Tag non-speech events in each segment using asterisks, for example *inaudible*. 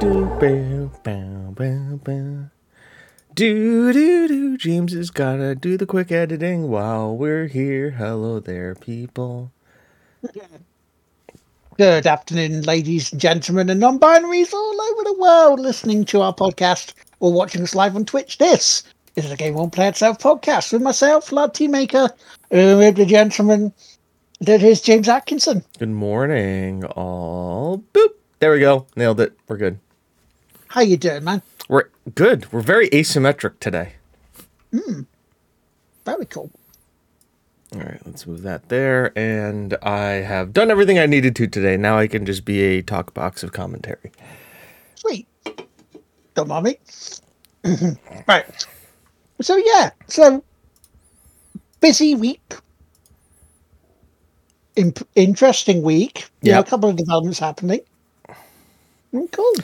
do, bow, bow, bow, bow. Do, do, do. James has gotta do the quick editing while we're here. Hello there, people. Good afternoon, ladies and gentlemen, and non binaries all over the world listening to our podcast or watching us live on Twitch. This is the Game Won't Play Itself podcast with myself, Lord Teammaker, and with the gentleman that is James Atkinson. Good morning, all. Boop. There we go. Nailed it. We're good. How you doing, man? We're good. We're very asymmetric today. Hmm. Very cool. All right, let's move that there. And I have done everything I needed to today. Now I can just be a talk box of commentary. Sweet. Don't mind me. *clears throat* right. So yeah, so busy week. Imp- interesting week. Yeah, a couple of developments happening. Cool.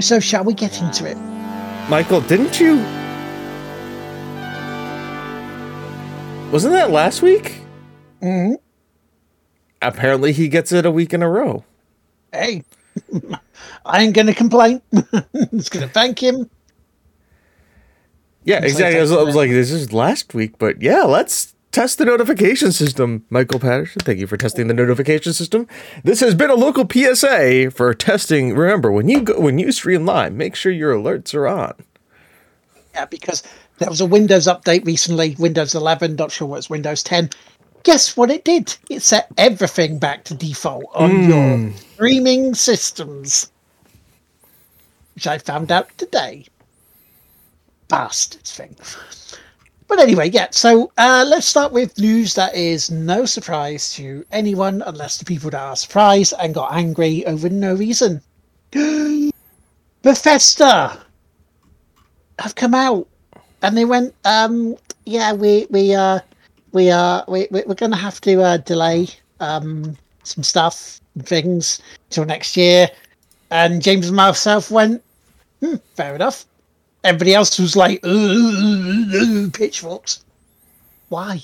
So shall we get into it? Michael, didn't you? Wasn't that last week? Mhm. Apparently, he gets it a week in a row. Hey, *laughs* I ain't gonna complain. *laughs* Just gonna thank him. Yeah, exactly. I was, I was like, this is last week, but yeah, let's test the notification system. Michael Patterson, thank you for testing the notification system. This has been a local PSA for testing. Remember, when you go when you stream live, make sure your alerts are on. Yeah, because there was a Windows update recently, Windows 11, not sure what it's Windows 10. Guess what it did? It set everything back to default on hmm. your streaming systems. Which I found out today. Bastards thing. But anyway, yeah, so uh, let's start with news that is no surprise to anyone unless the people that are surprised and got angry over no reason. *gasps* Bethesda have come out and they went, um, yeah, we we uh we uh we we- we're gonna have to uh, delay um some stuff and things till next year. And James and myself went, hmm, fair enough. Everybody else was like, "Ooh, ooh, ooh, pitchforks. Why?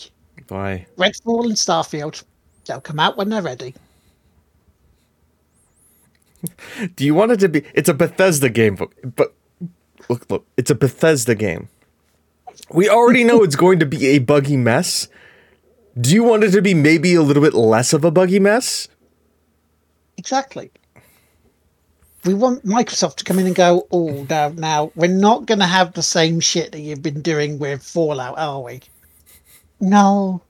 Why? Redfall and Starfield. They'll come out when they're ready. *laughs* Do you want it to be? It's a Bethesda game, but, but look, look, it's a Bethesda game. We already know it's going to be a buggy mess. Do you want it to be maybe a little bit less of a buggy mess? Exactly. We want Microsoft to come in and go, oh, now, now we're not going to have the same shit that you've been doing with Fallout, are we? No,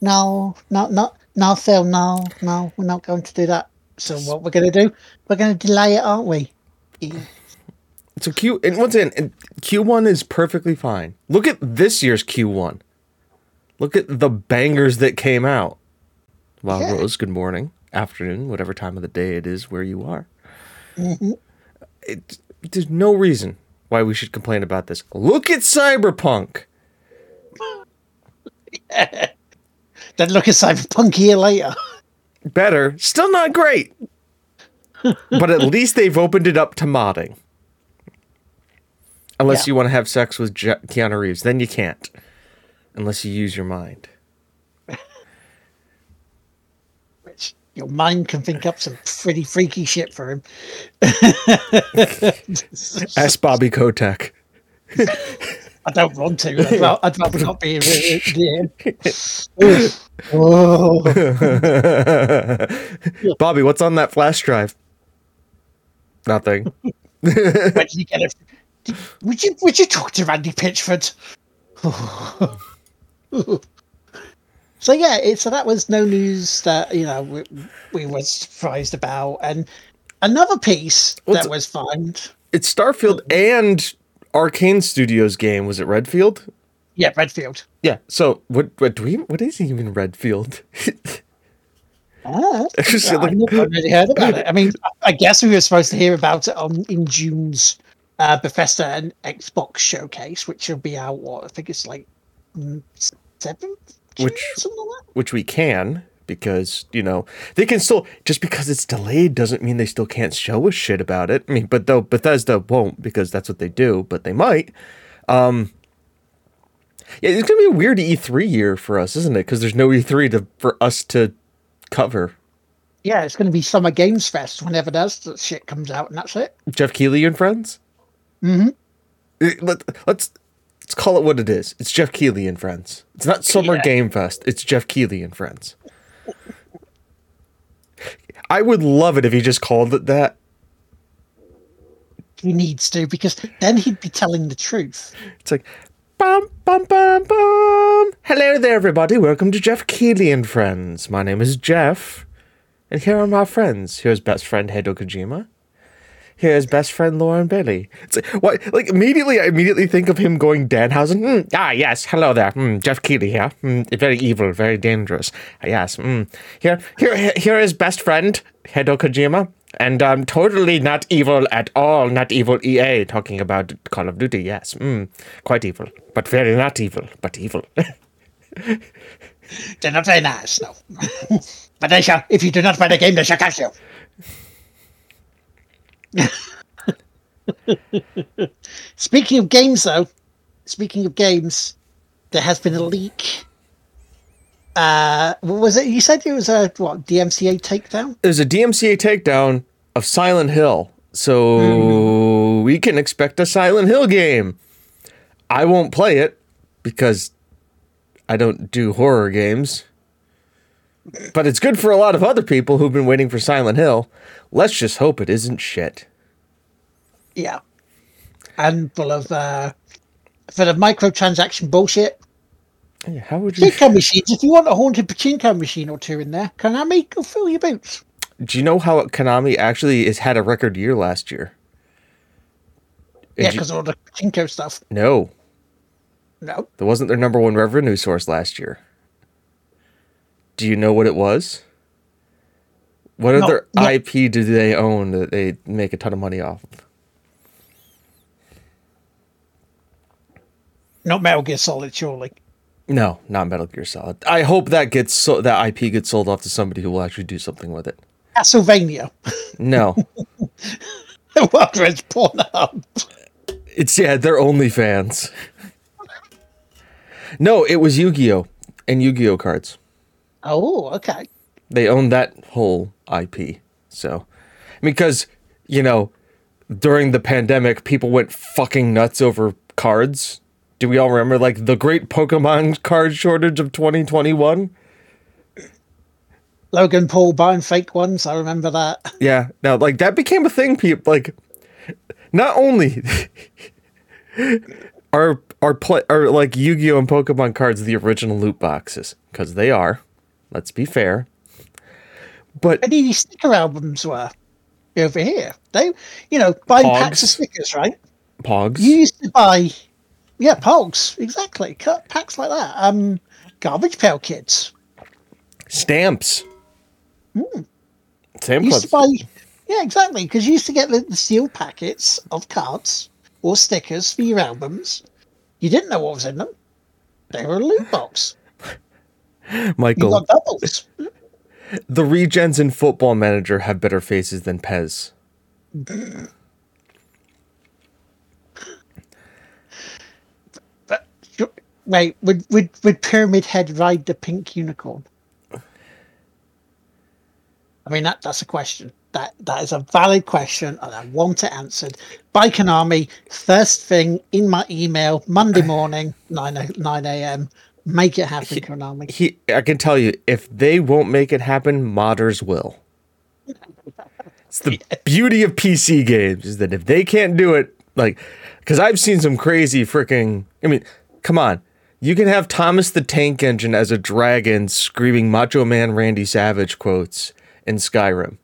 no, not, not, no, Phil, no, no, we're not going to do that. So what we're going to do? We're going to delay it, aren't we? Yeah. So Q and once again, Q1 is perfectly fine. Look at this year's Q1. Look at the bangers that came out. Well, Yeah. Rose, good morning, afternoon, whatever time of the day it is where you are. It, there's no reason why we should complain about this. Look at Cyberpunk. *laughs* Then look at Cyberpunk a year later. Better, still not great. but at *laughs* least they've opened it up to modding. Unless Yeah. you want to have sex with Je- Keanu Reeves, then you can't. Unless you use your mind. Which your mind can think up some pretty freaky shit for him. *laughs* Ask Bobby Kotick. I don't want to. I'd rather, I'd rather not be in the Oh, Bobby, what's on that flash drive? Nothing. *laughs* when did you get it? Did- Would you would you talk to Randy Pitchford? *laughs* so yeah, it, so that was no news that you know we, we were surprised about, and another piece What's- that was found. It's Starfield and Arkane Studios game. Was it Redfield? Yeah, Redfield. Yeah. So what? What do we? What is even Redfield? *laughs* Ah, Just *laughs* I've like- never really heard about it. I mean, *laughs* I guess we were supposed to hear about it on in June's uh, Bethesda and Xbox showcase, which will be out. What I think it's like mm, seventh, Which- something like that. which we can because you know they can still just because it's delayed doesn't mean they still can't show us shit about it. I mean, but though Bethesda won't because that's what they do, but they might. Um Yeah, it's gonna be a weird E3 year for us, isn't it? Because there's no E3 to for us to cover. Yeah, it's going to be Summer Games Fest whenever does that shit comes out, and that's it. Jeff Keighley and friends. Mm-hmm. Let, let's let's call it what it is. It's Jeff Keighley and friends. It's not Summer Yeah. Game Fest. It's Jeff Keighley and friends. I would love it if he just called it that. He needs to because then he'd be telling the truth. It's like, bum, bum, bum, bum. Hello there, everybody. Welcome to Jeff Keighley and Friends. My name is Jeff, and here are my friends. Here's best friend Hideo Kojima. Here's best friend Lauren Bailey. It's like, what? Like immediately, I immediately think of him going Danhausen. Mm, ah, yes. Hello there. Mm, Jeff Keighley here. Mm, very evil, very dangerous. Ah, yes. Mm. Here, here, here is best friend Hideo Kojima. And um, totally not evil at all. Not evil EA. Talking about Call of Duty. Yes. Mm, quite evil, but very not evil, but evil. They're not very nice, no. but they shall, if you do not play the game, they shall catch you. Speaking of games, though, speaking of games, there has been a leak. Uh, was it? You said it was a what DMCA takedown? There's a DMCA takedown of Silent Hill, so we can expect a Silent Hill game. I won't play it because I don't do horror games. But it's good for a lot of other people who've been waiting for Silent Hill. Let's just hope it isn't shit. Yeah, and full of uh, full of microtransaction bullshit. Yeah, How would you? Pachinko machines. If you want a haunted pachinko machine or two in there, Konami, go fill your boots. Do you know how Konami actually has had a record year last year? And Yeah, you- because all the pachinko stuff. no, No, that wasn't their number one revenue source last year. Do you know what it was? What No, other no. IP do they own that they make a ton of money off of? not Metal Gear Solid, surely. No, not Metal Gear Solid. I hope that gets so that IP gets sold off to somebody who will actually do something with it. Castlevania. No, *laughs* it's Pornhub. it's yeah, they're OnlyFans. *laughs* No, it was Yu-Gi-Oh and Yu-Gi-Oh cards. Oh, okay. they own that whole IP. So, because you know, during the pandemic, people went fucking nuts over cards. Do we all remember like the great Pokemon card shortage of 2021? Logan Paul buying fake ones. I remember that. *laughs* Yeah, now like that became a thing. People like not only *laughs* are are play are like Yu-Gi-Oh and Pokemon cards the original loot boxes because they are. Let's be fair. But these sticker albums were over here. They, you know, buying packs of stickers, right? Pogs. You used to buy, yeah, Pogs, exactly. Cut packs like that. Um, Garbage Pail Kids. Stamps. Stamp You used to clips. buy, yeah, exactly, because you used to get the, the sealed packets of cards or stickers for your albums. You didn't know what was in them. They were a loot box. Michael, the regens in Football Manager have better faces than Pez. But wait, would would would Pyramid Head ride the pink unicorn? I mean that that's a question. That that is a valid question, and I want it answered by Konami first thing in my email Monday morning, nine nine a.m. Make it happen, Konami. He, I can tell you, if they won't make it happen, modders will. It's the beauty of PC games is that if they can't do it, like, because I've seen some crazy freaking. I mean, come on, you can have Thomas the Tank Engine as a dragon screaming Macho Man Randy Savage quotes in Skyrim.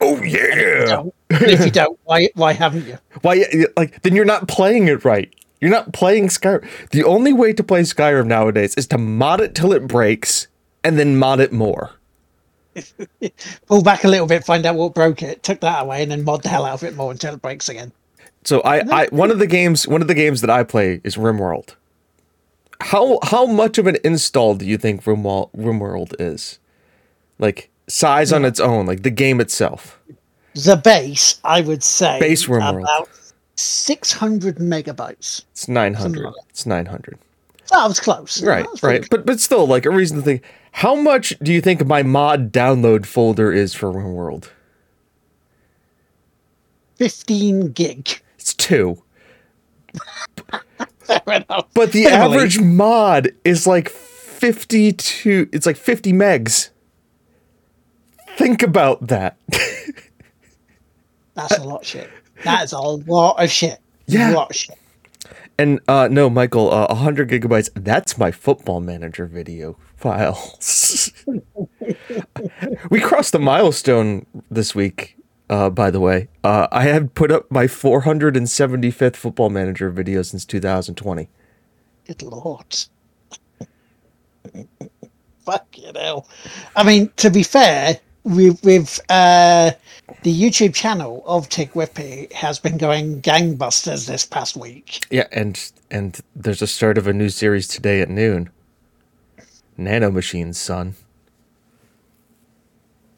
Oh yeah! Don't. If you don't, why why haven't you? Why, like, then you're not playing it right. You're not playing Skyrim. The only way to play Skyrim nowadays is to mod it till it breaks and then mod it more. *laughs* Pull back a little bit, find out what broke it, took that away, and then mod the hell out of it more until it breaks again. So I, I one of the games one of the games that I play is RimWorld. How how much of an install do you think RimWorld, RimWorld is? Like size on its own, like the game itself. The base, I would say, Base RimWorld. About six hundred megabytes. It's 900. Like. It's 900. That was close. Right, was right. But but still, like a reason to think. How much do you think my mod download folder is for RimWorld? 15 gig. It's two. *laughs* But the average mod is like 52, it's like 50 megs. Think about that. *laughs* That's a lot shit. That is a lot of shit. Yeah. A lot of shit. and uh no, Michael, uh, 100 gigabytes, that's my football manager video files. *laughs* we crossed a milestone this week, uh, by the way. Uh, I had put up my 475th football manager video since 2020. Good lord. *laughs* Fuck you hell. I mean, to be fair, we, we've uh, the YouTube channel of Tick Whippy has been going gangbusters this past week. Yeah, and and there's a start of a new series today at noon. Nano Machines, son.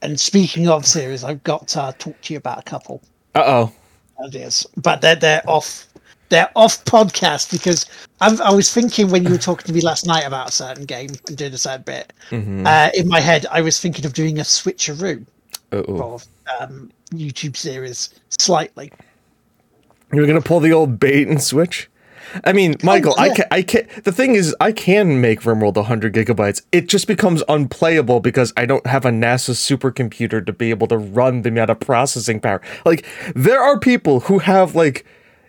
And speaking of series, I've got to talk to you about a couple Uh oh. ideas, but they're they're off. They're off podcast because I've, I was thinking when you were talking to me last night about a certain game and doing a certain bit. Uh, in my head, I was thinking of doing a switcheroo Uh-oh. of um, YouTube series slightly. You're gonna pull the old bait and switch. I mean, Michael, I yeah. can, I can. The thing is, I can make RimWorld 100 gigabytes. It just becomes unplayable because I don't have a NASA supercomputer to be able to run the amount of processing power. Like, there are people who have like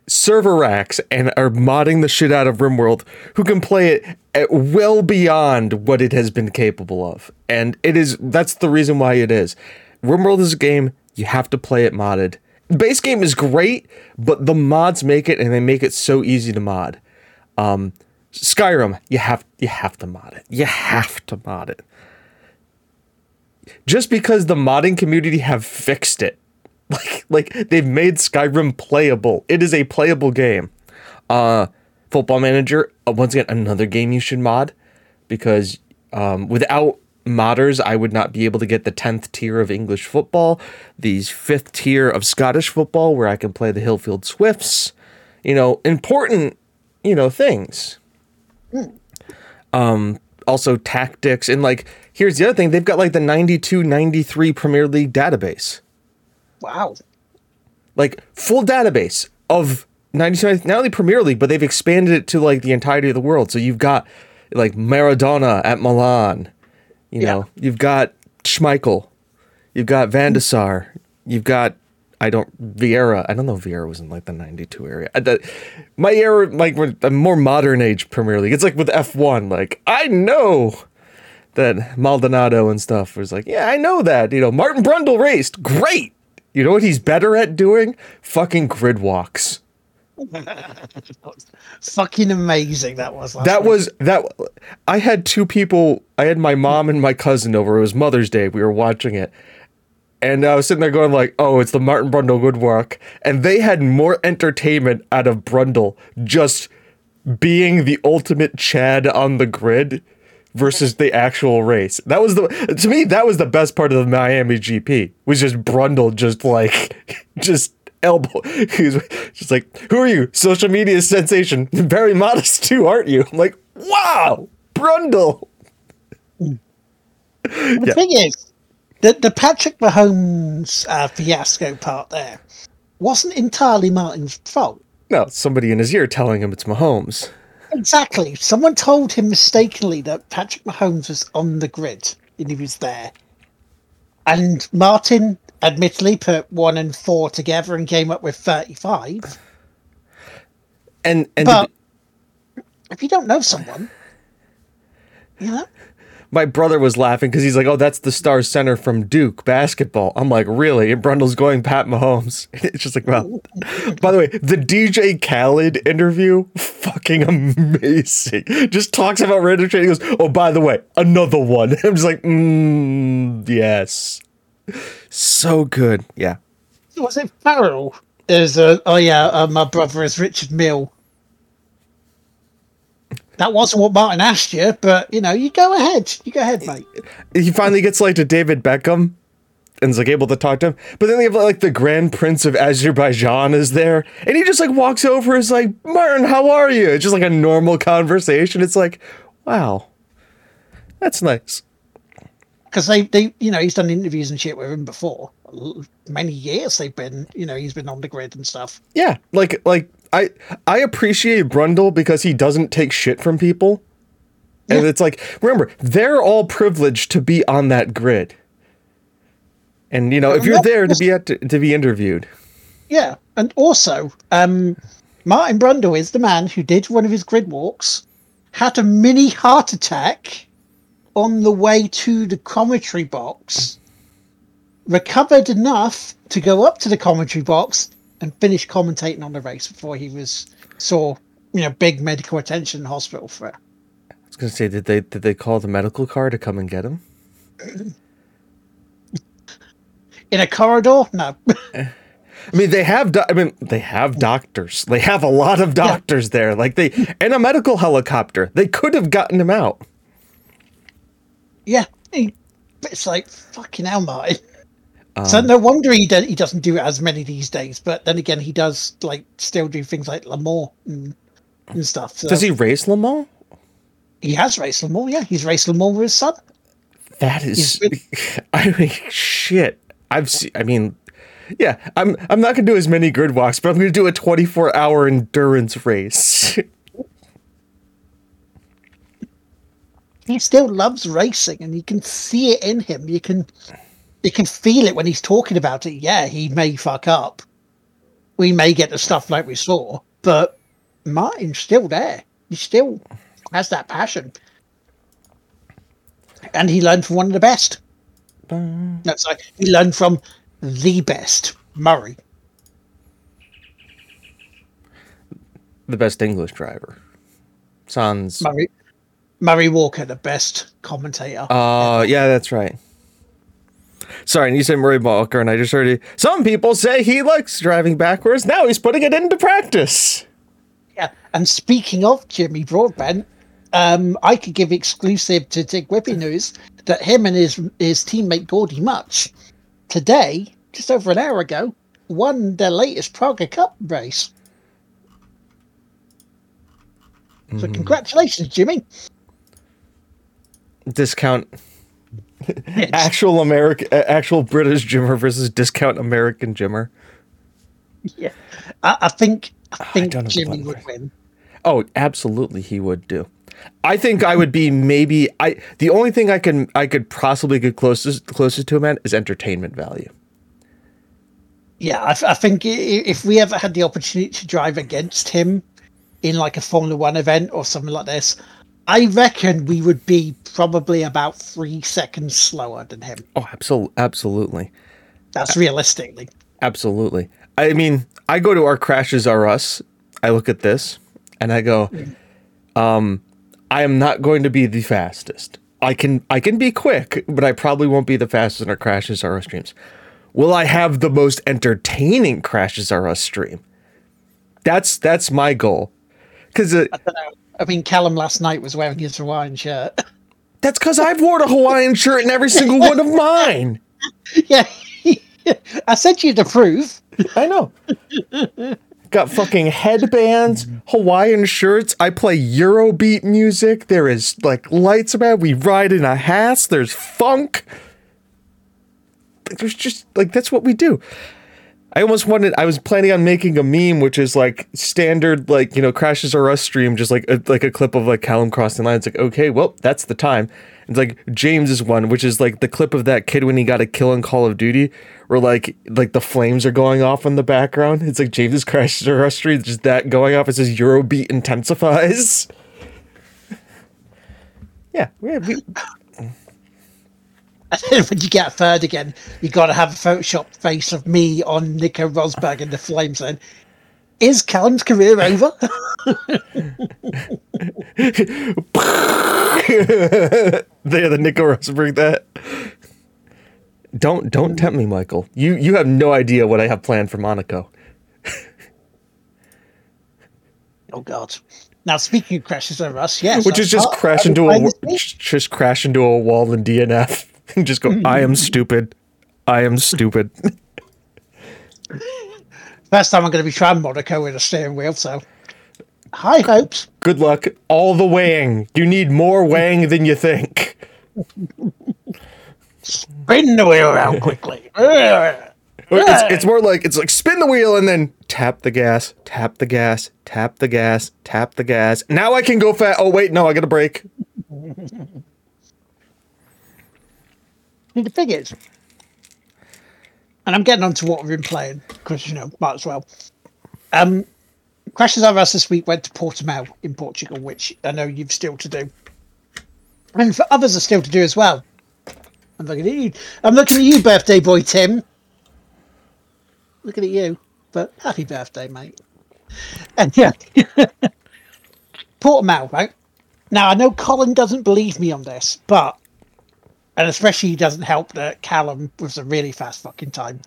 server racks and are modding the shit out of RimWorld who can play it at well beyond what it has been capable of. And it is that's the reason why it is. RimWorld is a game you have to play it modded. Base game is great, but the mods make it and they make it so easy to mod. Um Skyrim, you have you have to mod it. You have to mod it. Just because the modding community have fixed it *laughs* like like they've made Skyrim playable. It is a playable game. Uh Football Manager, uh, once again another game you should mod because um without modders I would not be able to get the 10th tier of English football, the 5th tier of Scottish football where I can play the Hillfield Swifts, you know, important, you know, things. Um also tactics and like here's the other thing, they've got like the 92 93 Premier League database Wow. like full database of 97 not only Premier League, but they've expanded it to like the entirety of the world. So you've got like Maradona at Milan, you Yeah. know, you've got Schmeichel, you've got Van der Sar, you've got I don't Vieira. I don't know if Vieira was in like the 92 area. Uh, I, that, my era, like with a more modern age Premier League. It's like with F1. Like I know that Maldonado and stuff was like, yeah, I know that. You know, Martin Brundle raced. Great. You know what he's better at doing? Fucking grid walks. Fucking amazing that was. Last That week. was that. I had two people. I had my mom and my cousin over. It was Mother's Day. We were watching it, and I was sitting there going like, "Oh, it's the Martin Brundle grid walk," and they had more entertainment out of Brundle just being the ultimate Chad on the grid versus the actual race. That was the to me that was the best part of the Miami GP. Was just Brundle just like *laughs* just elbow. *laughs* He's just like, "Who are you? Social media sensation. *laughs* Very modest too, aren't you?" I'm like, "Wow, Brundle." The Yeah. thing is, the the Patrick Mahomes uh, fiasco part there wasn't entirely Martin's fault. No, somebody in his ear telling him it's Mahomes. Exactly. Someone told him mistakenly that Patrick Mahomes was on the grid and he was there. And Martin admittedly put one and four together and came up with 35. And and But if you don't know someone, you know, my brother was laughing because he's like, "Oh, that's the star center from Duke basketball." I'm like, "Really?" And Brundle's going Pat Mahomes. *laughs* It's just like, well. By the way, the DJ Khaled interview, fucking amazing. Just talks about random trade. He goes, "Oh, by the way, another one." *laughs* I'm just like, mm, "Yes." So good. Yeah. was it Pharrell? There's a, oh yeah, uh, my brother is Richard Mille. That wasn't what Martin asked you, but you know, you go ahead. You go ahead, mate. He finally gets like to David Beckham. and is like able to talk to him. But then they have like the Grand Prince of Azerbaijan is there, and he just like walks over, is like, Martin, how are you? It's just like a normal conversation. It's like, wow, that's nice. Because they, they, you know, he's done interviews and shit with him before. Many years they've been, you know, he's been on the grid and stuff. Yeah, like like I I appreciate Brundle because he doesn't take shit from people. And Yeah. it's like remember, they're all privileged to be on that grid. And you know, if you're there to be at to, to be interviewed. Yeah, and also, um, Martin Brundle is the man who did one of his grid walks, had a mini heart attack on the way to the commentary box, recovered enough to go up to the commentary box and finish commentating on the race before he was saw you know big medical attention in hospital for it. I was gonna say, did they did they call the medical car to come and get him? *clears throat* in a corridor. No, *laughs* I mean, they have. Do- I mean, they have doctors. They have a lot of doctors there. Like they and a medical helicopter. They could have gotten him out. Yeah, he, it's like fucking hell, Martin. Um, So no wonder he do, he doesn't do it as many these days. But then again, he does like still do things like Le Mans and, and stuff. So Does he race Le Mans? He has raced Le Mans. Yeah, he's raced Le Mans with his son. That is, He's *laughs* I mean, shit. I've seen. I mean, yeah. I'm. I'm not gonna do as many grid walks, but I'm gonna do a 24 hour endurance race. *laughs* He still loves racing, and you can see it in him. You can you can feel it when he's talking about it. Yeah, he may fuck up. We may get the stuff like we saw, but Martin's still there. He still has that passion. And he learned from one of the best. That's like he learned from the best, Murray. the best English driver. Sans. Murray Murray Walker, the best commentator. Uh, yeah, that's right. Sorry, and you said Murray Walker, and I just heard you. Some people say he likes driving backwards. Now he's putting it into practice. Yeah, and speaking of Jimmy Broadbent, um, I could give exclusive to Dick Whippy News that him and his his teammate Gordie Mutch today, just over an hour ago, won their latest Praga Cup race. So congratulations, Jimmy. Discount actual American, actual British Jimmer versus discount American Jimmer. Yeah, I, I think I think don't Jimmy would win. Oh, absolutely, he would do. I think I would be maybe I. The only thing I can I could possibly get closest closest to him at is entertainment value. Yeah, I, I think i- i- if we ever had the opportunity to drive against him in like a Formula One event or something like this, I reckon we would be probably about three seconds slower than him. Oh, absolutely, absolutely, That's realistically. absolutely. I mean, I go to our crashes are us. I look at this and I go, um, I am not going to be the fastest. I can I can be quick, but I probably won't be the fastest in our crashes are us streams. Will I have the most entertaining crashes are us stream? That's that's my goal. Because I don't know. I mean, Callum last night was wearing his Hawaiian shirt. *laughs* that's because I've worn a Hawaiian shirt in every single one of mine. *laughs* yeah, *laughs* I sent you the proof. I know. Got fucking headbands, Hawaiian shirts. I play Eurobeat music. There is like lights about. We ride in a Haas. There's funk. There's just like that's what we do. I almost wanted. I was planning on making a meme, which is like standard, like you know, crashes or us stream, just like a, like a clip of like Callum crossing lines. like, okay, well, that's the time. It's like James's one, which is like the clip of that kid when he got a kill in Call of Duty, where like like the flames are going off in the background. It's like James's *laughs* crashes or us stream, just that going off. It says Eurobeat intensifies. *laughs* Yeah, we, we, *laughs* And then when you get third again, you got to have a Photoshop face of me on Nico Rosberg in the flames. Then is Callum's career over? *laughs* They're the Nico Rosberg that. Don't don't tempt me, Michael. You you have no idea what I have planned for Monaco. oh God! Now speaking of crashes over us, yes, Which is just crash into a behind wa- the scenes. just crash into a wall in DNF and *laughs* just go. I am stupid. I am stupid. *laughs* First time I'm going to be trying Monaco with a steering wheel, so high hopes. Good luck. All the weighing. You need more weighing than you think. Spin the wheel around quickly. *laughs* It's, it's more like it's like spin the wheel and then tap the gas, tap the gas, tap the gas, tap the gas. Now I can go fast. Oh wait, no, I got to brake. The thing is, and I'm getting on to what we've been playing because you know might as well. Um, Crashes of Us this week went to Portimao in Portugal, which I know you've still to do, and for others are still to do as well. I'm looking at you. I'm looking at you, birthday boy Tim. Looking at you, but happy birthday, mate. And yeah, *laughs* Portimao, right? Now I know Colin doesn't believe me on this, but and especially he doesn't help that Callum was a really fast fucking time,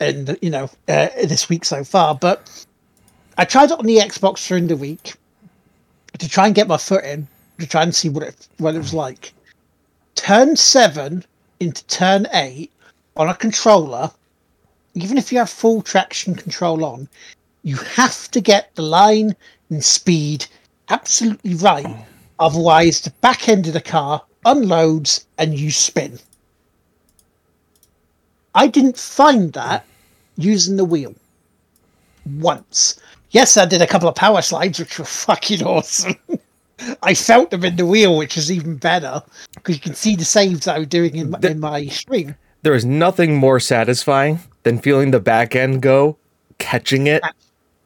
and you know uh, this week so far. But I tried it on the Xbox during the week to try and get my foot in to try and see what it what it was like. Turn seven into turn eight on a controller, even if you have full traction control on, you have to get the line and speed absolutely right. Otherwise, the back end of the car unloads and you spin. I didn't find that using the wheel once. Yes, I did a couple of power slides, which were *laughs* fucking awesome. I felt them in the wheel, which is even better because you can see the saves I was doing in, in my stream. There is nothing more satisfying than feeling the back end go, catching it,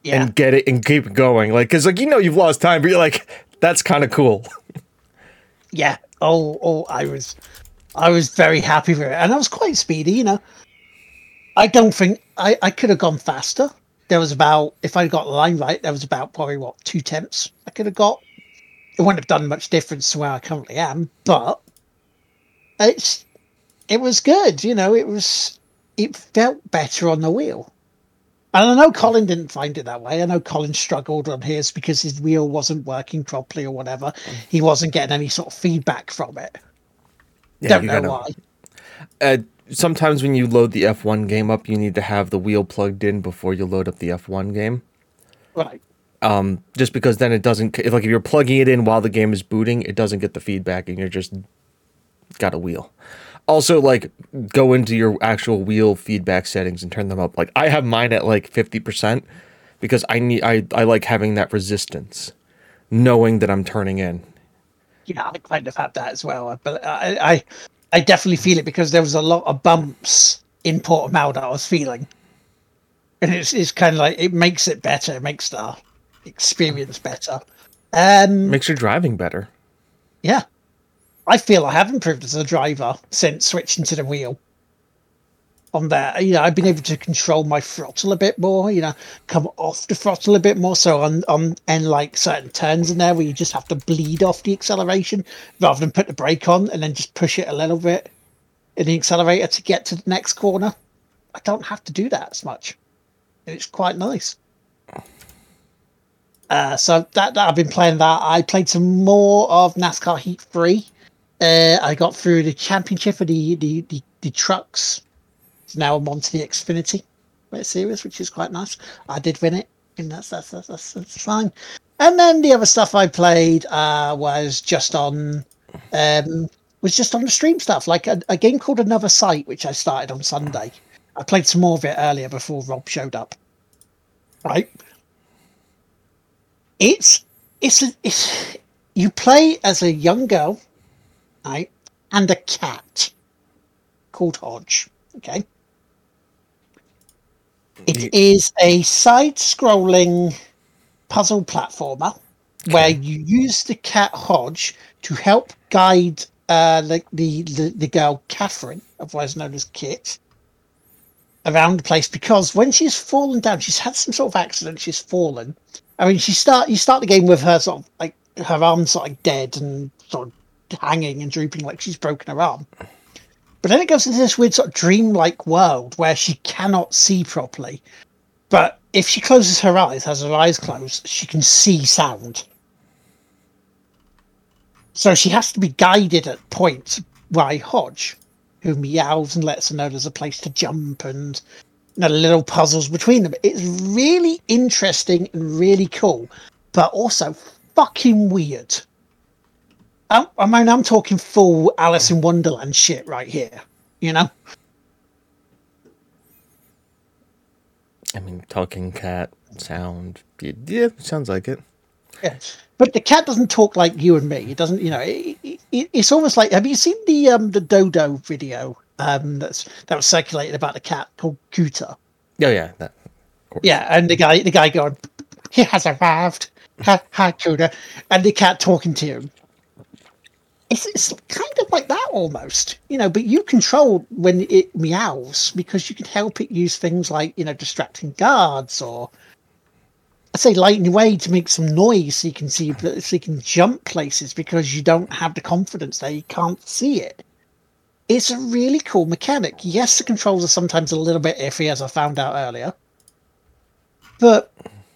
yeah. and get it and keep going. Like, because like you know you've lost time, but you're like, that's kind of cool. *laughs* yeah. Oh, oh, I was, I was very happy with it, and I was quite speedy. You know, I don't think I I could have gone faster. There was about if I got the line right, there was about probably what two tenths I could have got. It wouldn't have done much difference to where I currently am, but it's it was good. You know, it was it felt better on the wheel. And I know Colin didn't find it that way. I know Colin struggled on his because his wheel wasn't working properly or whatever. He wasn't getting any sort of feedback from it. Yeah, Don't know gotta, why. Uh, sometimes when you load the F1 game up, you need to have the wheel plugged in before you load up the F1 game. Right. Um, just because then it doesn't if like if you're plugging it in while the game is booting, it doesn't get the feedback and you're just got a wheel also like go into your actual wheel feedback settings and turn them up. Like I have mine at like 50% because I need I, I like having that resistance, knowing that I'm turning in. Yeah, I kind of had that as well. But I I, I definitely feel it because there was a lot of bumps in Portimao that I was feeling. And it's it's kind of like it makes it better, it makes the experience better. Um makes your driving better. Yeah. I feel I have improved as a driver since switching to the wheel. On there, you know, I've been able to control my throttle a bit more. You know, come off the throttle a bit more. So on on and like certain turns in there where you just have to bleed off the acceleration rather than put the brake on and then just push it a little bit in the accelerator to get to the next corner. I don't have to do that as much. It's quite nice. Uh, so that, that I've been playing that. I played some more of NASCAR Heat Three. Uh, I got through the championship for the the, the, the trucks. Now I'm on to the Xfinity series, which is quite nice. I did win it, and that's that's that's, that's, that's fine. And then the other stuff I played uh, was just on um, was just on the stream stuff, like a, a game called Another Sight, which I started on Sunday. I played some more of it earlier before Rob showed up. Right? It's it's it's you play as a young girl right, and a cat called Hodge. Okay. It is a side-scrolling puzzle platformer okay. where you use the cat Hodge to help guide uh, the, the, the the girl Catherine, otherwise known as Kit, around the place because when she's fallen down, she's had some sort of accident. She's fallen. I mean, she start you start the game with her sort of like her arms sort of like dead and sort of hanging and drooping like she's broken her arm. But then it goes into this weird sort of dreamlike world where she cannot see properly. But if she closes her eyes, has her eyes closed, she can see sound. So she has to be guided at points by Hodge. who meows and lets her know there's a place to jump and you know, little puzzles between them. It's really interesting and really cool, but also fucking weird. I, I mean, I'm talking full Alice in Wonderland shit right here. You know. I mean, talking cat sound. Yeah, sounds like it. Yeah. But the cat doesn't talk like you and me. It doesn't, you know. It, it, it's almost like. Have you seen the um the Dodo video um that's that was circulated about the cat called Cooter? Oh yeah, that. Yeah, and the guy the guy going, he has arrived. Hi, hi Cooter, and the cat talking to him. It's, it's kind of like that almost, you know. But you control when it meows because you can help it use things like you know distracting guards or I say lighting away to make some noise so you can see so you can jump places because you don't have the confidence there, you can't see it. It's a really cool mechanic. Yes, the controls are sometimes a little bit iffy, as I found out earlier. But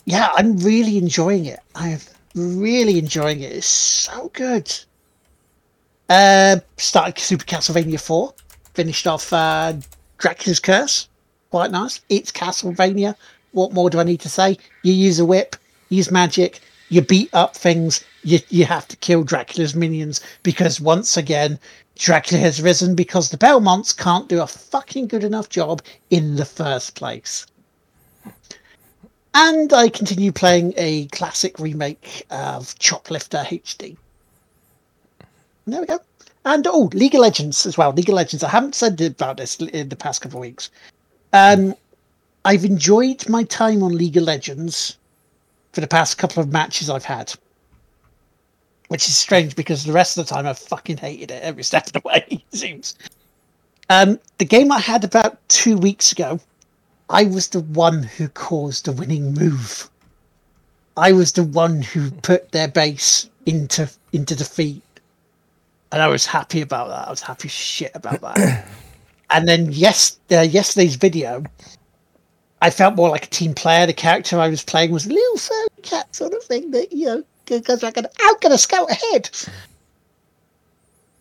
yeah, I'm really enjoying it. I'm really enjoying it. It's so good. Uh, started Super Castlevania 4. Finished off uh, Dracula's Curse. Quite nice. It's Castlevania what more do I need to say? You use a whip, use magic, you beat up things, you, you have to kill Dracula's minions because once again, Dracula has risen because the Belmonts can't do a fucking good enough job in the first place. And I continue playing a classic remake of Choplifter HD. There we go. And oh, League of Legends as well. League of Legends. I haven't said about this in the past couple of weeks. Um, I've enjoyed my time on League of Legends for the past couple of matches I've had. Which is strange because the rest of the time I've fucking hated it every *laughs* step of the way, it seems. Um, the game I had about two weeks ago, I was the one who caused the winning move. I was the one who put their base into into defeat. And I was happy about that. I was happy shit about that. *clears throat* and then yes, uh, yesterday's video, I felt more like a team player. The character I was playing was a little furry cat sort of thing that, you know, goes like an going to scout ahead.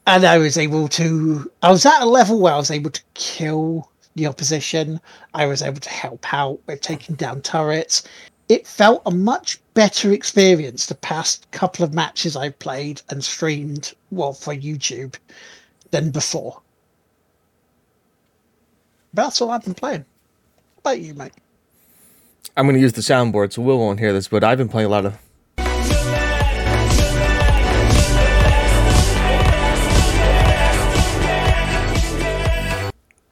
And I was able to, I was at a level where I was able to kill the opposition. I was able to help out with taking down turrets. It felt a much better experience the past couple of matches I've played and streamed, well, for YouTube than before. But that's all I've been playing about you, mate? I'm going to use the soundboard, so Will won't hear this, but I've been playing a lot of.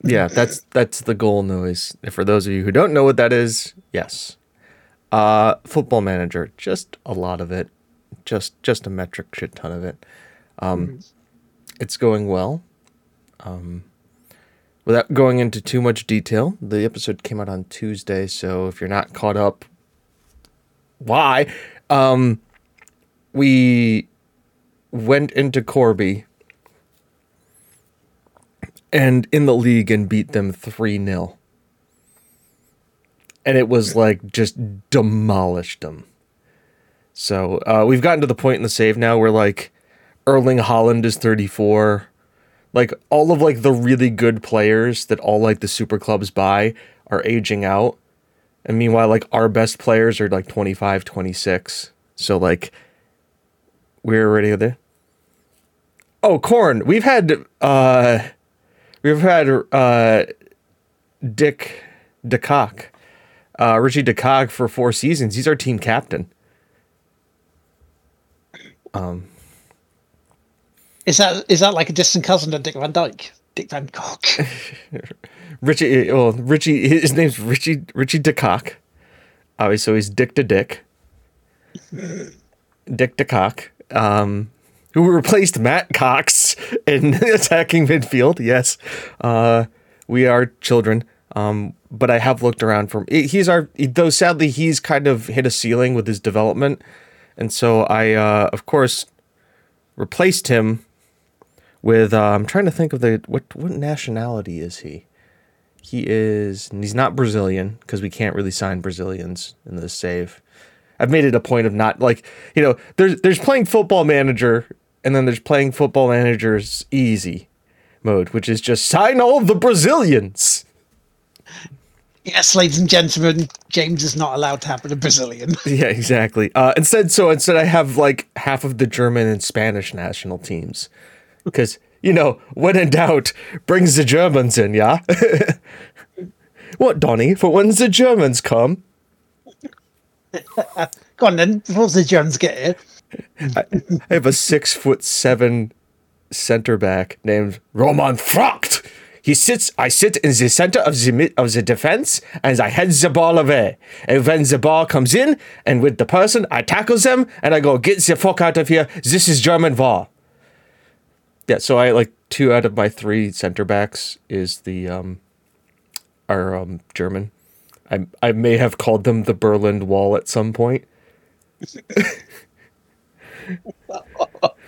Yeah, that's that's the goal noise. For those of you who don't know what that is, yes. Uh football manager, just a lot of it. Just just a metric shit ton of it. Um mm-hmm. it's going well. Um without going into too much detail, the episode came out on Tuesday, so if you're not caught up, why? Um, we went into Corby and in the league and beat them 3 0. And it was like just demolished them. So uh, we've gotten to the point in the save now where like Erling Haaland is 34 like all of like the really good players that all like the super clubs buy are aging out. And meanwhile like our best players are like 25 26 so like we're already there. Oh corn we've had uh we've had uh dick decock uh richie decock for four seasons he's our team captain um is that is that like a distant cousin of Dick Van Dyke? Dick Van Cock. *laughs* *laughs* Richie, well, Richie, his name's Richie Richie DeCock. Oh, so he's Dick to Dick. Dick DeCock. Um, who replaced Matt Cox in *laughs* attacking midfield. Yes, uh, we are children. Um, but I have looked around for him. He's our though. Sadly, he's kind of hit a ceiling with his development, and so I, uh, of course, replaced him with uh, I'm trying to think of the what what nationality is he? He is he's not Brazilian because we can't really sign Brazilians in this save. I've made it a point of not like you know there's there's playing football manager and then there's playing football managers easy. mode, which is just sign all the Brazilians. Yes, ladies and gentlemen, James is not allowed to have a Brazilian. *laughs* Yeah, exactly. Uh, instead, so instead, I have like half of the German and Spanish national teams, because you know, when in doubt, brings the Germans in. Yeah. *laughs* what, Donny? For when the Germans come, *laughs* Go on then, before the Germans get here. I have a six foot seven center back named Roman Fracht. He sits. I sit in the center of the mid, of the defense, and I head the ball away. And when the ball comes in, and with the person, I tackle them, and I go, "Get the fuck out of here! This is German ball." Yeah, so I like two out of my three center backs is the um are um German. I I may have called them the Berlin Wall at some point. *laughs* *laughs*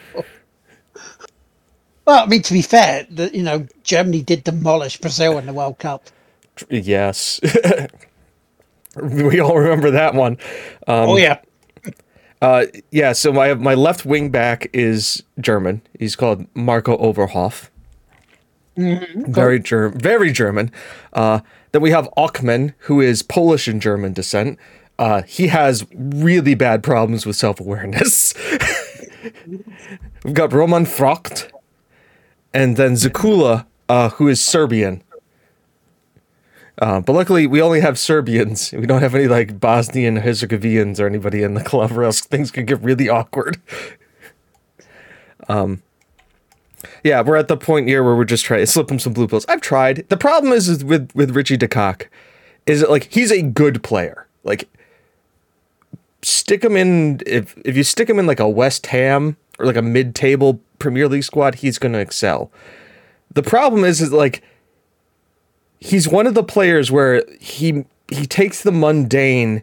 Well, I mean, to be fair, the, you know, Germany did demolish Brazil in the World Cup. Yes. *laughs* we all remember that one. Um, oh yeah, Uh, yeah, so my my left wing back is German. He's called Marco Overhoff. Very German, very German. Uh, then we have Ochman, who is Polish and German descent. Uh, he has really bad problems with self awareness. *laughs* We've got Roman Frocht, and then Zakula, uh, who is Serbian. Uh, but luckily, we only have Serbians. We don't have any like Bosnian Herzegovians or anybody in the club, or else things could get really awkward. Um, yeah, we're at the point here where we're just trying to slip him some blue pills. I've tried. The problem is, is with with Richie DeCock, is that like he's a good player. Like stick him in if if you stick him in like a West Ham or like a mid table Premier League squad, he's going to excel. The problem is, is like he's one of the players where he he takes the mundane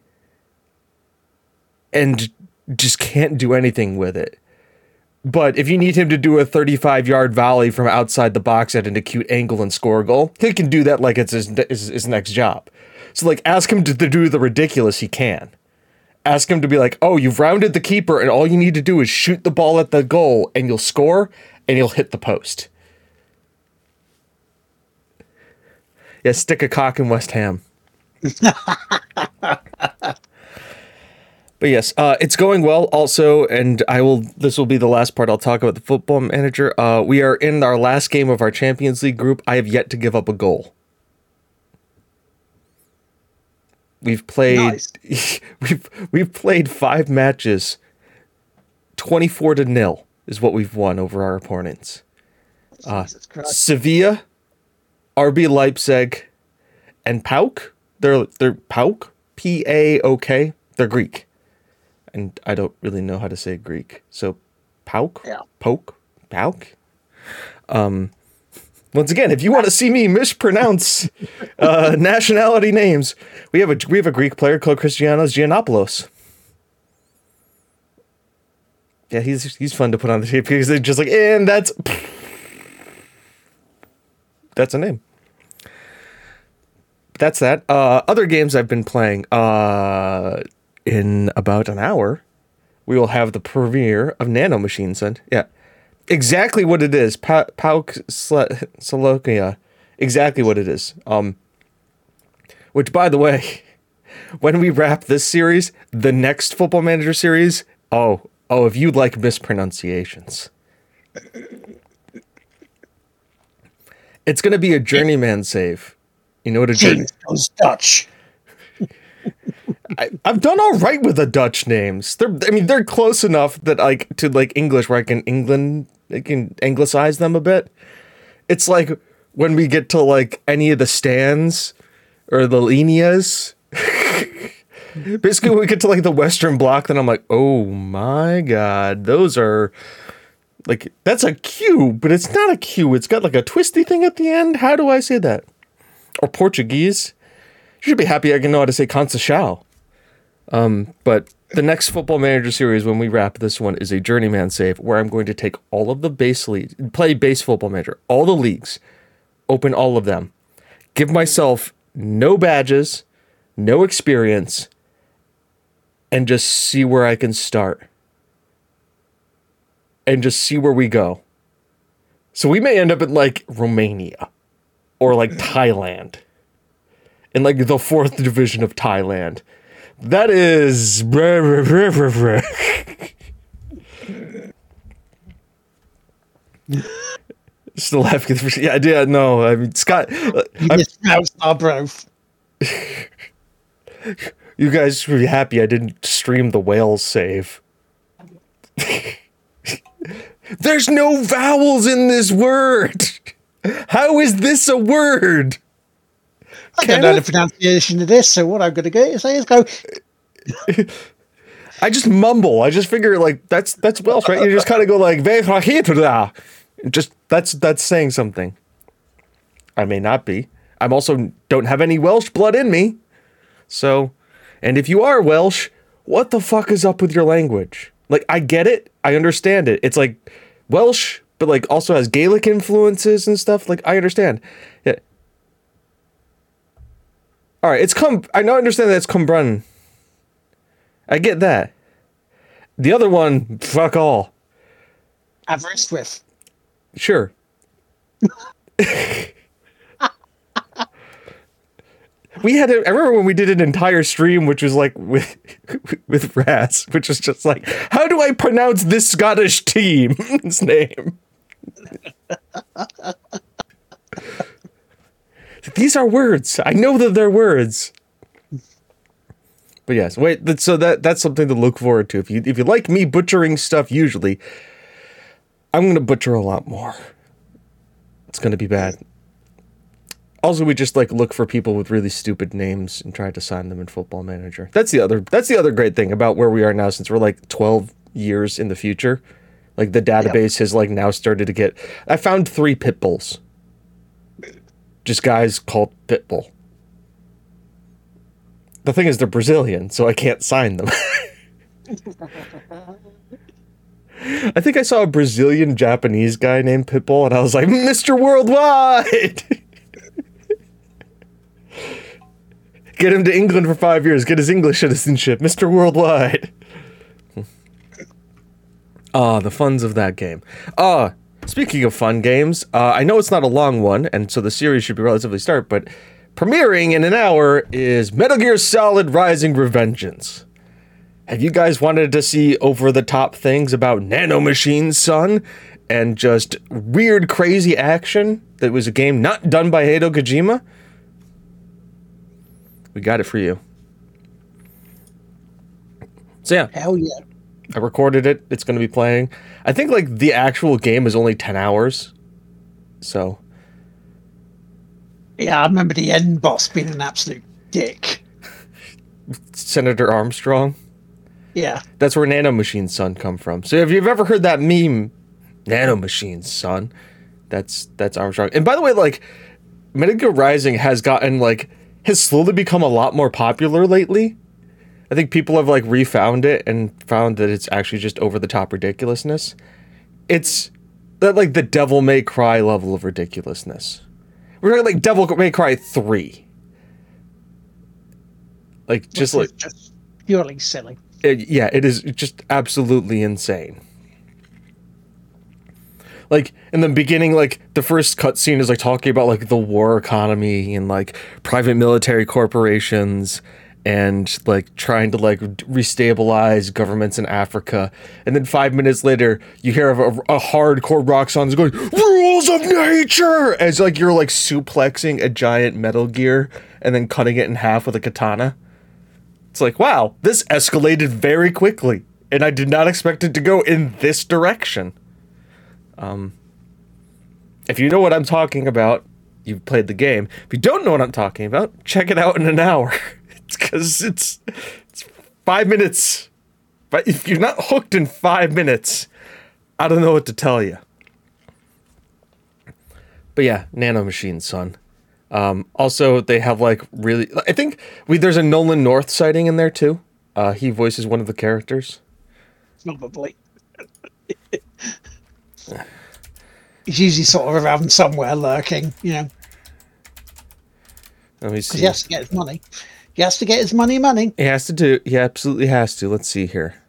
and just can't do anything with it. But if you need him to do a 35 yard volley from outside the box at an acute angle and score a goal, he can do that like it's his, his, his next job. So, like, ask him to, to do the ridiculous, he can. Ask him to be like, oh, you've rounded the keeper, and all you need to do is shoot the ball at the goal, and you'll score, and you'll hit the post. Yeah, stick a cock in West Ham. *laughs* But yes, uh, it's going well. Also, and I will. This will be the last part. I'll talk about the football manager. Uh, we are in our last game of our Champions League group. I have yet to give up a goal. We've played. Nice. *laughs* we've we've played five matches. Twenty four to nil is what we've won over our opponents. Christ. Sevilla, RB Leipzig, and Pauk. They're they're Pauk, P A O K. They're Greek, and I don't really know how to say Greek. So, Pauk, Yeah. Poke, Pauk. Um, once again, if you want to see me mispronounce uh, *laughs* nationality names, we have a we have a Greek player called Christianos Giannopoulos. Yeah, he's he's fun to put on the tape because they're just like, and that's *laughs* that's a name. That's that. Uh, other games I've been playing. Uh, in about an hour, we will have the premiere of Nano Machine Son. Yeah, exactly what it is. Pa- Pauk Salokia. Exactly what it is. Um, which, by the way, *laughs* when we wrap this series, the next Football Manager series. Oh, oh, if you like mispronunciations. It's going to be a journeyman save. You know what a journey? Goes Dutch. I, I've done all right with the Dutch names. They're, I mean, they're close enough that like to like English where I can England, I can anglicize them a bit. It's like when we get to like any of the stands or the linias. *laughs* Basically, when we get to like the Western Bloc, then I'm like, oh my god, those are like that's a Q, but it's not a Q. It's got like a twisty thing at the end. How do I say that? Or Portuguese? You should be happy I can know how to say Conceição. Um, but the next Football Manager series, when we wrap this one, is a journeyman save where I'm going to take all of the base leagues, play base Football Manager, all the leagues, open all of them, give myself no badges, no experience, and just see where I can start. And just see where we go. So we may end up in like Romania or like Thailand. In like the fourth division of Thailand. That is *laughs* Still laughing. Yeah, yeah, no. I mean, Scott. uh, You mispronounced our bro. *laughs* You guys should be happy I didn't stream the whales save. *laughs* There's no vowels in this word. How is this a word? I don't know the pronunciation of this, so what I'm going to say is go. *laughs* I just mumble. I just figure like that's that's Welsh, right? You just kind of go like "Vehra just that's that's saying something. I may not be. I'm also don't have any Welsh blood in me. So, and if you are Welsh, what the fuck is up with your language? Like I get it, I understand it. It's like Welsh, but like also has Gaelic influences and stuff. Like I understand. Yeah. All right, it's come. I know, I understand that it's Cumbrun. I get that. The other one, fuck all. Aberystwyth. Sure. *laughs* we had a, I remember when we did an entire stream which was like with *laughs* with Raz, which was just like, how do I pronounce this Scottish team's *laughs* name? These are words. I know that they're words. But yes, wait. So that that's something to look forward to. If you if you like me butchering stuff, usually, I'm gonna butcher a lot more. It's gonna be bad. Also, we just like look for people with really stupid names and try to sign them in Football Manager. That's the other. That's the other great thing about where we are now, since we're like 12 years in the future. Like the database has like now started to get. I found three pit bulls. Just guys called Pitbull. The thing is, they're Brazilian, so I can't sign them. *laughs* I think I saw a Brazilian Japanese guy named Pitbull, and I was like, Mr. Worldwide! *laughs* Get him to England for five years, get his English citizenship, Mr. Worldwide. *laughs* Ah, the funds of that game. Ah, speaking of fun games, uh, I know it's not a long one, and so the series should be relatively start, but premiering in an hour is Metal Gear Solid Rising Revengeance. Have you guys wanted to see over the top things about nanomachines, son? And just weird, crazy action that was a game not done by Hideo Kojima? We got it for you. So yeah, Hell yeah. I recorded it. It's going to be playing. I think like the actual game is only 10 hours. So, Yeah, I remember the end boss being an absolute dick. *laughs* Senator Armstrong. Yeah. That's where Nanomachines Son come from. So if you've ever heard that meme, Nanomachines Son, that's that's Armstrong. And by the way, like Metal Gear Rising has gotten like has slowly become a lot more popular lately. I think people have like refound it and found that it's actually just over the top ridiculousness. It's that like the Devil May Cry level of ridiculousness. We're talking like Devil May Cry three. Like just like Which just purely silly. it- yeah, it is just absolutely insane. Like in the beginning, like the first cutscene is like talking about like the war economy and like private military corporations and like trying to like restabilize governments in Africa. And then five minutes later, you hear of a, a hardcore rock song that's going "Rules of Nature" as like you're like suplexing a giant Metal Gear and then cutting it in half with a katana. It's like, wow, this escalated very quickly, and I did not expect it to go in this direction. Um, if you know what I'm talking about, you've played the game. If you don't know what I'm talking about, check it out in an hour. *laughs* *laughs* Because it's it's five minutes. But if you're not hooked in five minutes, I don't know what to tell you. But yeah, Nano nanomachines, son. Um, also, they have like really. I think we there's a Nolan North sighting in there too. Uh, he voices one of the characters. Probably. *laughs* He's usually sort of around somewhere lurking, you know, Let me because see. he has to get his money. He has to get his money, money. He has to do. He absolutely has to. Let's see here.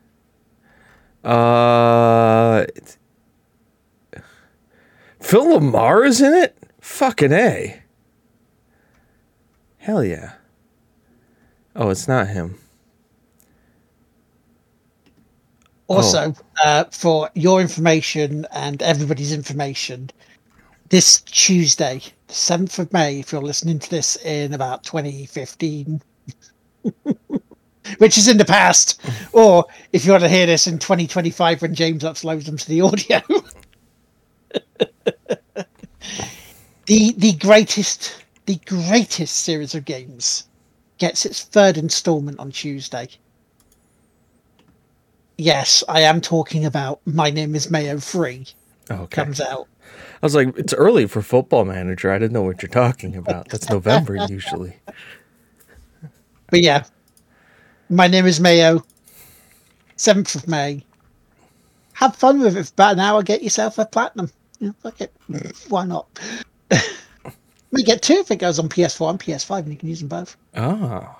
Uh, Phil LaMarr is in it? Fucking A. Hell yeah. Oh, it's not him. Also, uh, for your information and everybody's information, this Tuesday, the 7th of May, if you're listening to this in about 2015, *laughs* which is in the past, or if you want to hear this in 2025 when James uploads them to the audio, *laughs* the the greatest the greatest series of games gets its third installment on Tuesday. Yes, I am talking about My Name is Mayo 3 Okay. comes out. I was like, it's early for Football Manager. I didn't know what you're talking about. That's November *laughs* usually. But yeah, My Name is Mayo, 7th of May. Have fun with it for about an hour, get yourself a platinum. Yeah, fuck it. Why not? *laughs* we get two if it goes on PS4 and PS5 and you can use them both. Ah.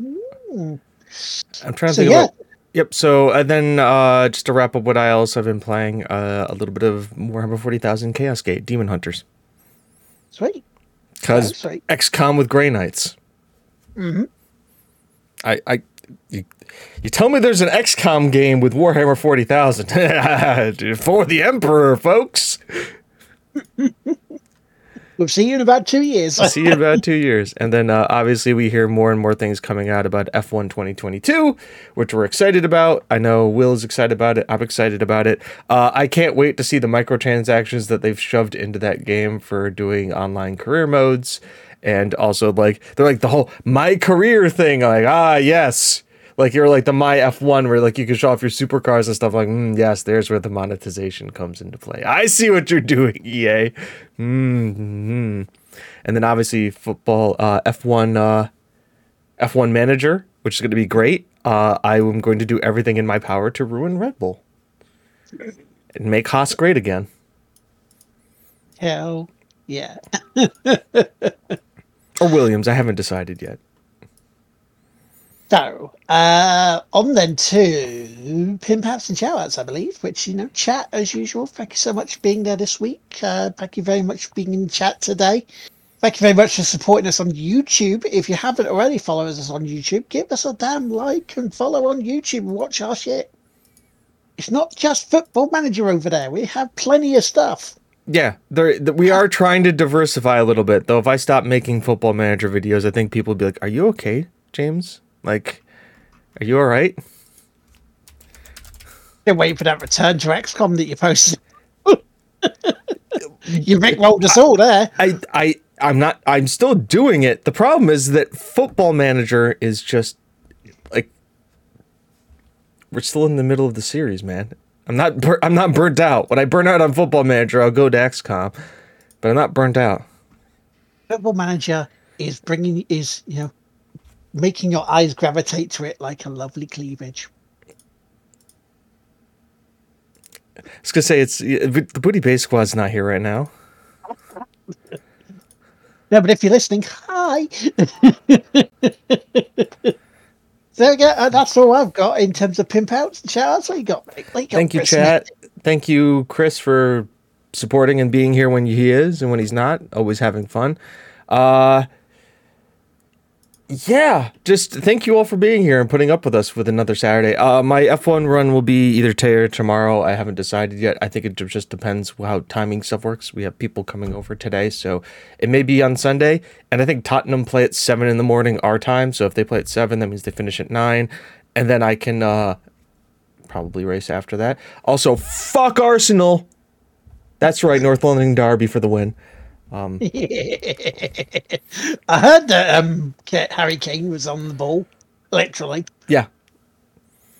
Mm. I'm trying to So, think yeah. about. Yep. So and then uh, just to wrap up what I also have been playing, uh, a little bit of Warhammer Forty Thousand Chaos Gate Daemonhunters Sweet. because Oh. XCOM with Grey Knights. Mm Mhm. I I you, you tell me there's an XCOM game with Warhammer Forty Thousand *laughs* for the Emperor, folks. *laughs* We'll see you in about two years. I'll see you in about two *laughs* years. And then uh, obviously we hear more and more things coming out about F1 2022, which we're excited about. I know Will is excited about it. I'm excited about it. Uh, I can't wait to see the microtransactions that they've shoved into that game for doing online career modes. And also, like, they're like the whole my career thing. Like, ah, yes. Like, you're like the my F1 where, like, you can show off your supercars and stuff. Like, mm, yes, there's where the monetization comes into play. I see what you're doing, EA. Mm-hmm. and then obviously football uh, F1 uh, F1 manager, which is going to be great. Uh, I am going to do everything in my power to ruin Red Bull and make Haas great again. Hell yeah. *laughs* Or Williams, I haven't decided yet. So, uh, on then to pimp outs and shout outs, I believe, which, you know, chat as usual. Thank you so much for being there this week. Uh, thank you very much for being in chat today. Thank you very much for supporting us on YouTube. If you haven't already followed us on YouTube, give us a damn like and follow on YouTube and watch our shit. It's not just Football Manager over there. We have plenty of stuff. Yeah, there th- we are trying to diversify a little bit. Though if I stop making football manager videos, I think people would be like, "Are you okay, James? Like, are you all right?" They're waiting for that return to XCOM that you posted. *laughs* you rickrolled us all there. I I I'm not I'm still doing it. The problem is that football manager is just like we're still in the middle of the series, man. I'm not bur- I'm not burnt out. When I burn out on football manager, I'll go to XCOM, but I'm not burnt out. football manager is bringing is you know making your eyes gravitate to it like a lovely cleavage I was gonna say it's the booty base squad's not here right now. *laughs* no but if you're listening hi *laughs* so yeah uh, that's all i've got in terms of pimp outs and shout outs what you got mate? What you got, Thank you, Chris? chat. Thank you, Chris, for supporting and being here when he is and when he's not. Always having fun. Uh, yeah, just thank you all for being here and putting up with us with another Saturday. Uh, my F1 run will be either today or tomorrow. I haven't decided yet. I think it just depends how timing stuff works. We have people coming over today, so it may be on Sunday. And I think Tottenham play at seven in the morning our time. So if they play at seven, that means they finish at nine, and then I can uh, probably race after that. Also, fuck Arsenal. That's right, North London Derby for the win. *laughs* i heard that um harry kane was on the ball literally Yeah.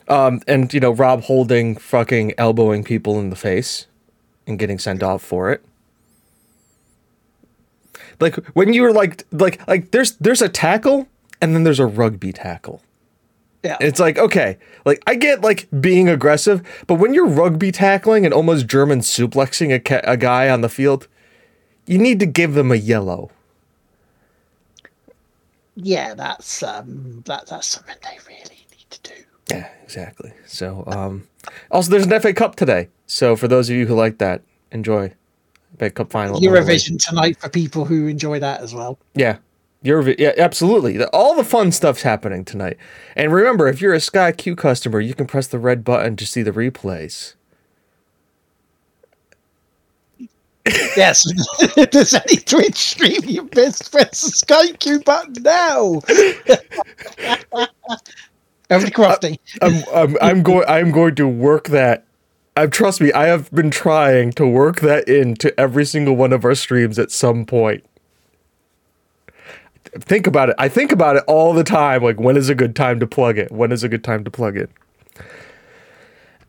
Um, and you know, Rob Holding fucking elbowing people in the face and getting sent off for it. Like when you were like like like there's there's a tackle and then there's a rugby tackle. yeah It's like, okay, like I get like being aggressive, but when you're rugby tackling and almost German suplexing a, ca- a guy on the field, you need to give them a yellow. yeah that's um that that's something they really need to do Yeah, exactly. So, um, also there's an FA Cup today. So for those of you who like that, enjoy. Big Cup final. Eurovision tonight for people who enjoy that as well. Yeah. Eurovision. Yeah, absolutely. All the fun stuff's happening tonight. And remember, if you're a Sky Q customer, you can press the red button to see the replays. Yes. *laughs* Does any Twitch stream you missed, press the Sky Q button now. *laughs* Over to Crofty. I'm, I'm, I'm going. I'm going to work that. I trust me. I have been trying to work that into every single one of our streams at some point. Think about it. I think about it all the time. Like, when is a good time to plug it? When is a good time to plug it?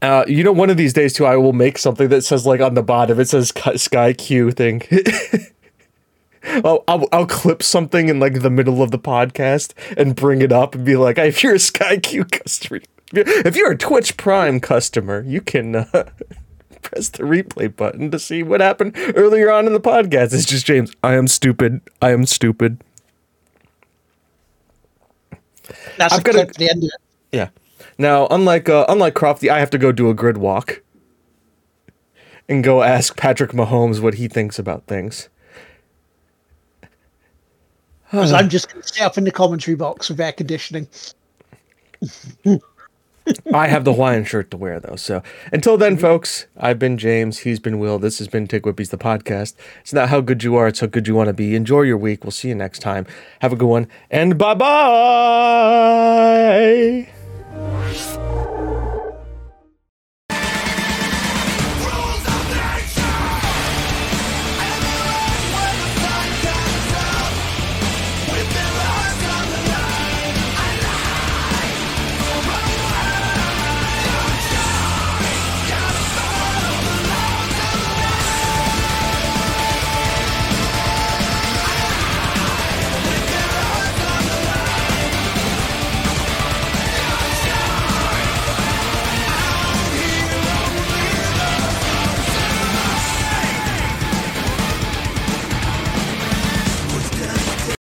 Uh, you know, one of these days too, I will make something that says like on the bottom, it says Sky- Q thing. *laughs* I'll, I'll I'll clip something in like the middle of the podcast and bring it up and be like, if you're a Sky Q customer, if you're a Twitch Prime customer, you can uh, *laughs* press the replay button to see what happened earlier on in the podcast. It's just James. I am stupid. I am stupid. That's I've got to, the end of it. Yeah. Now, unlike uh, unlike Crofty, I have to go do a grid walk and go ask Patrick Mahomes what he thinks about things. Because *sighs* I'm just going to stay up in the commentary box with air conditioning. *laughs* I have the Hawaiian shirt to wear though. So until then, folks, I've been James. He's been Will. This has been Tick Whippies, the podcast. It's not how good you are; it's how good you want to be. Enjoy your week. We'll see you next time. Have a good one, and bye bye life.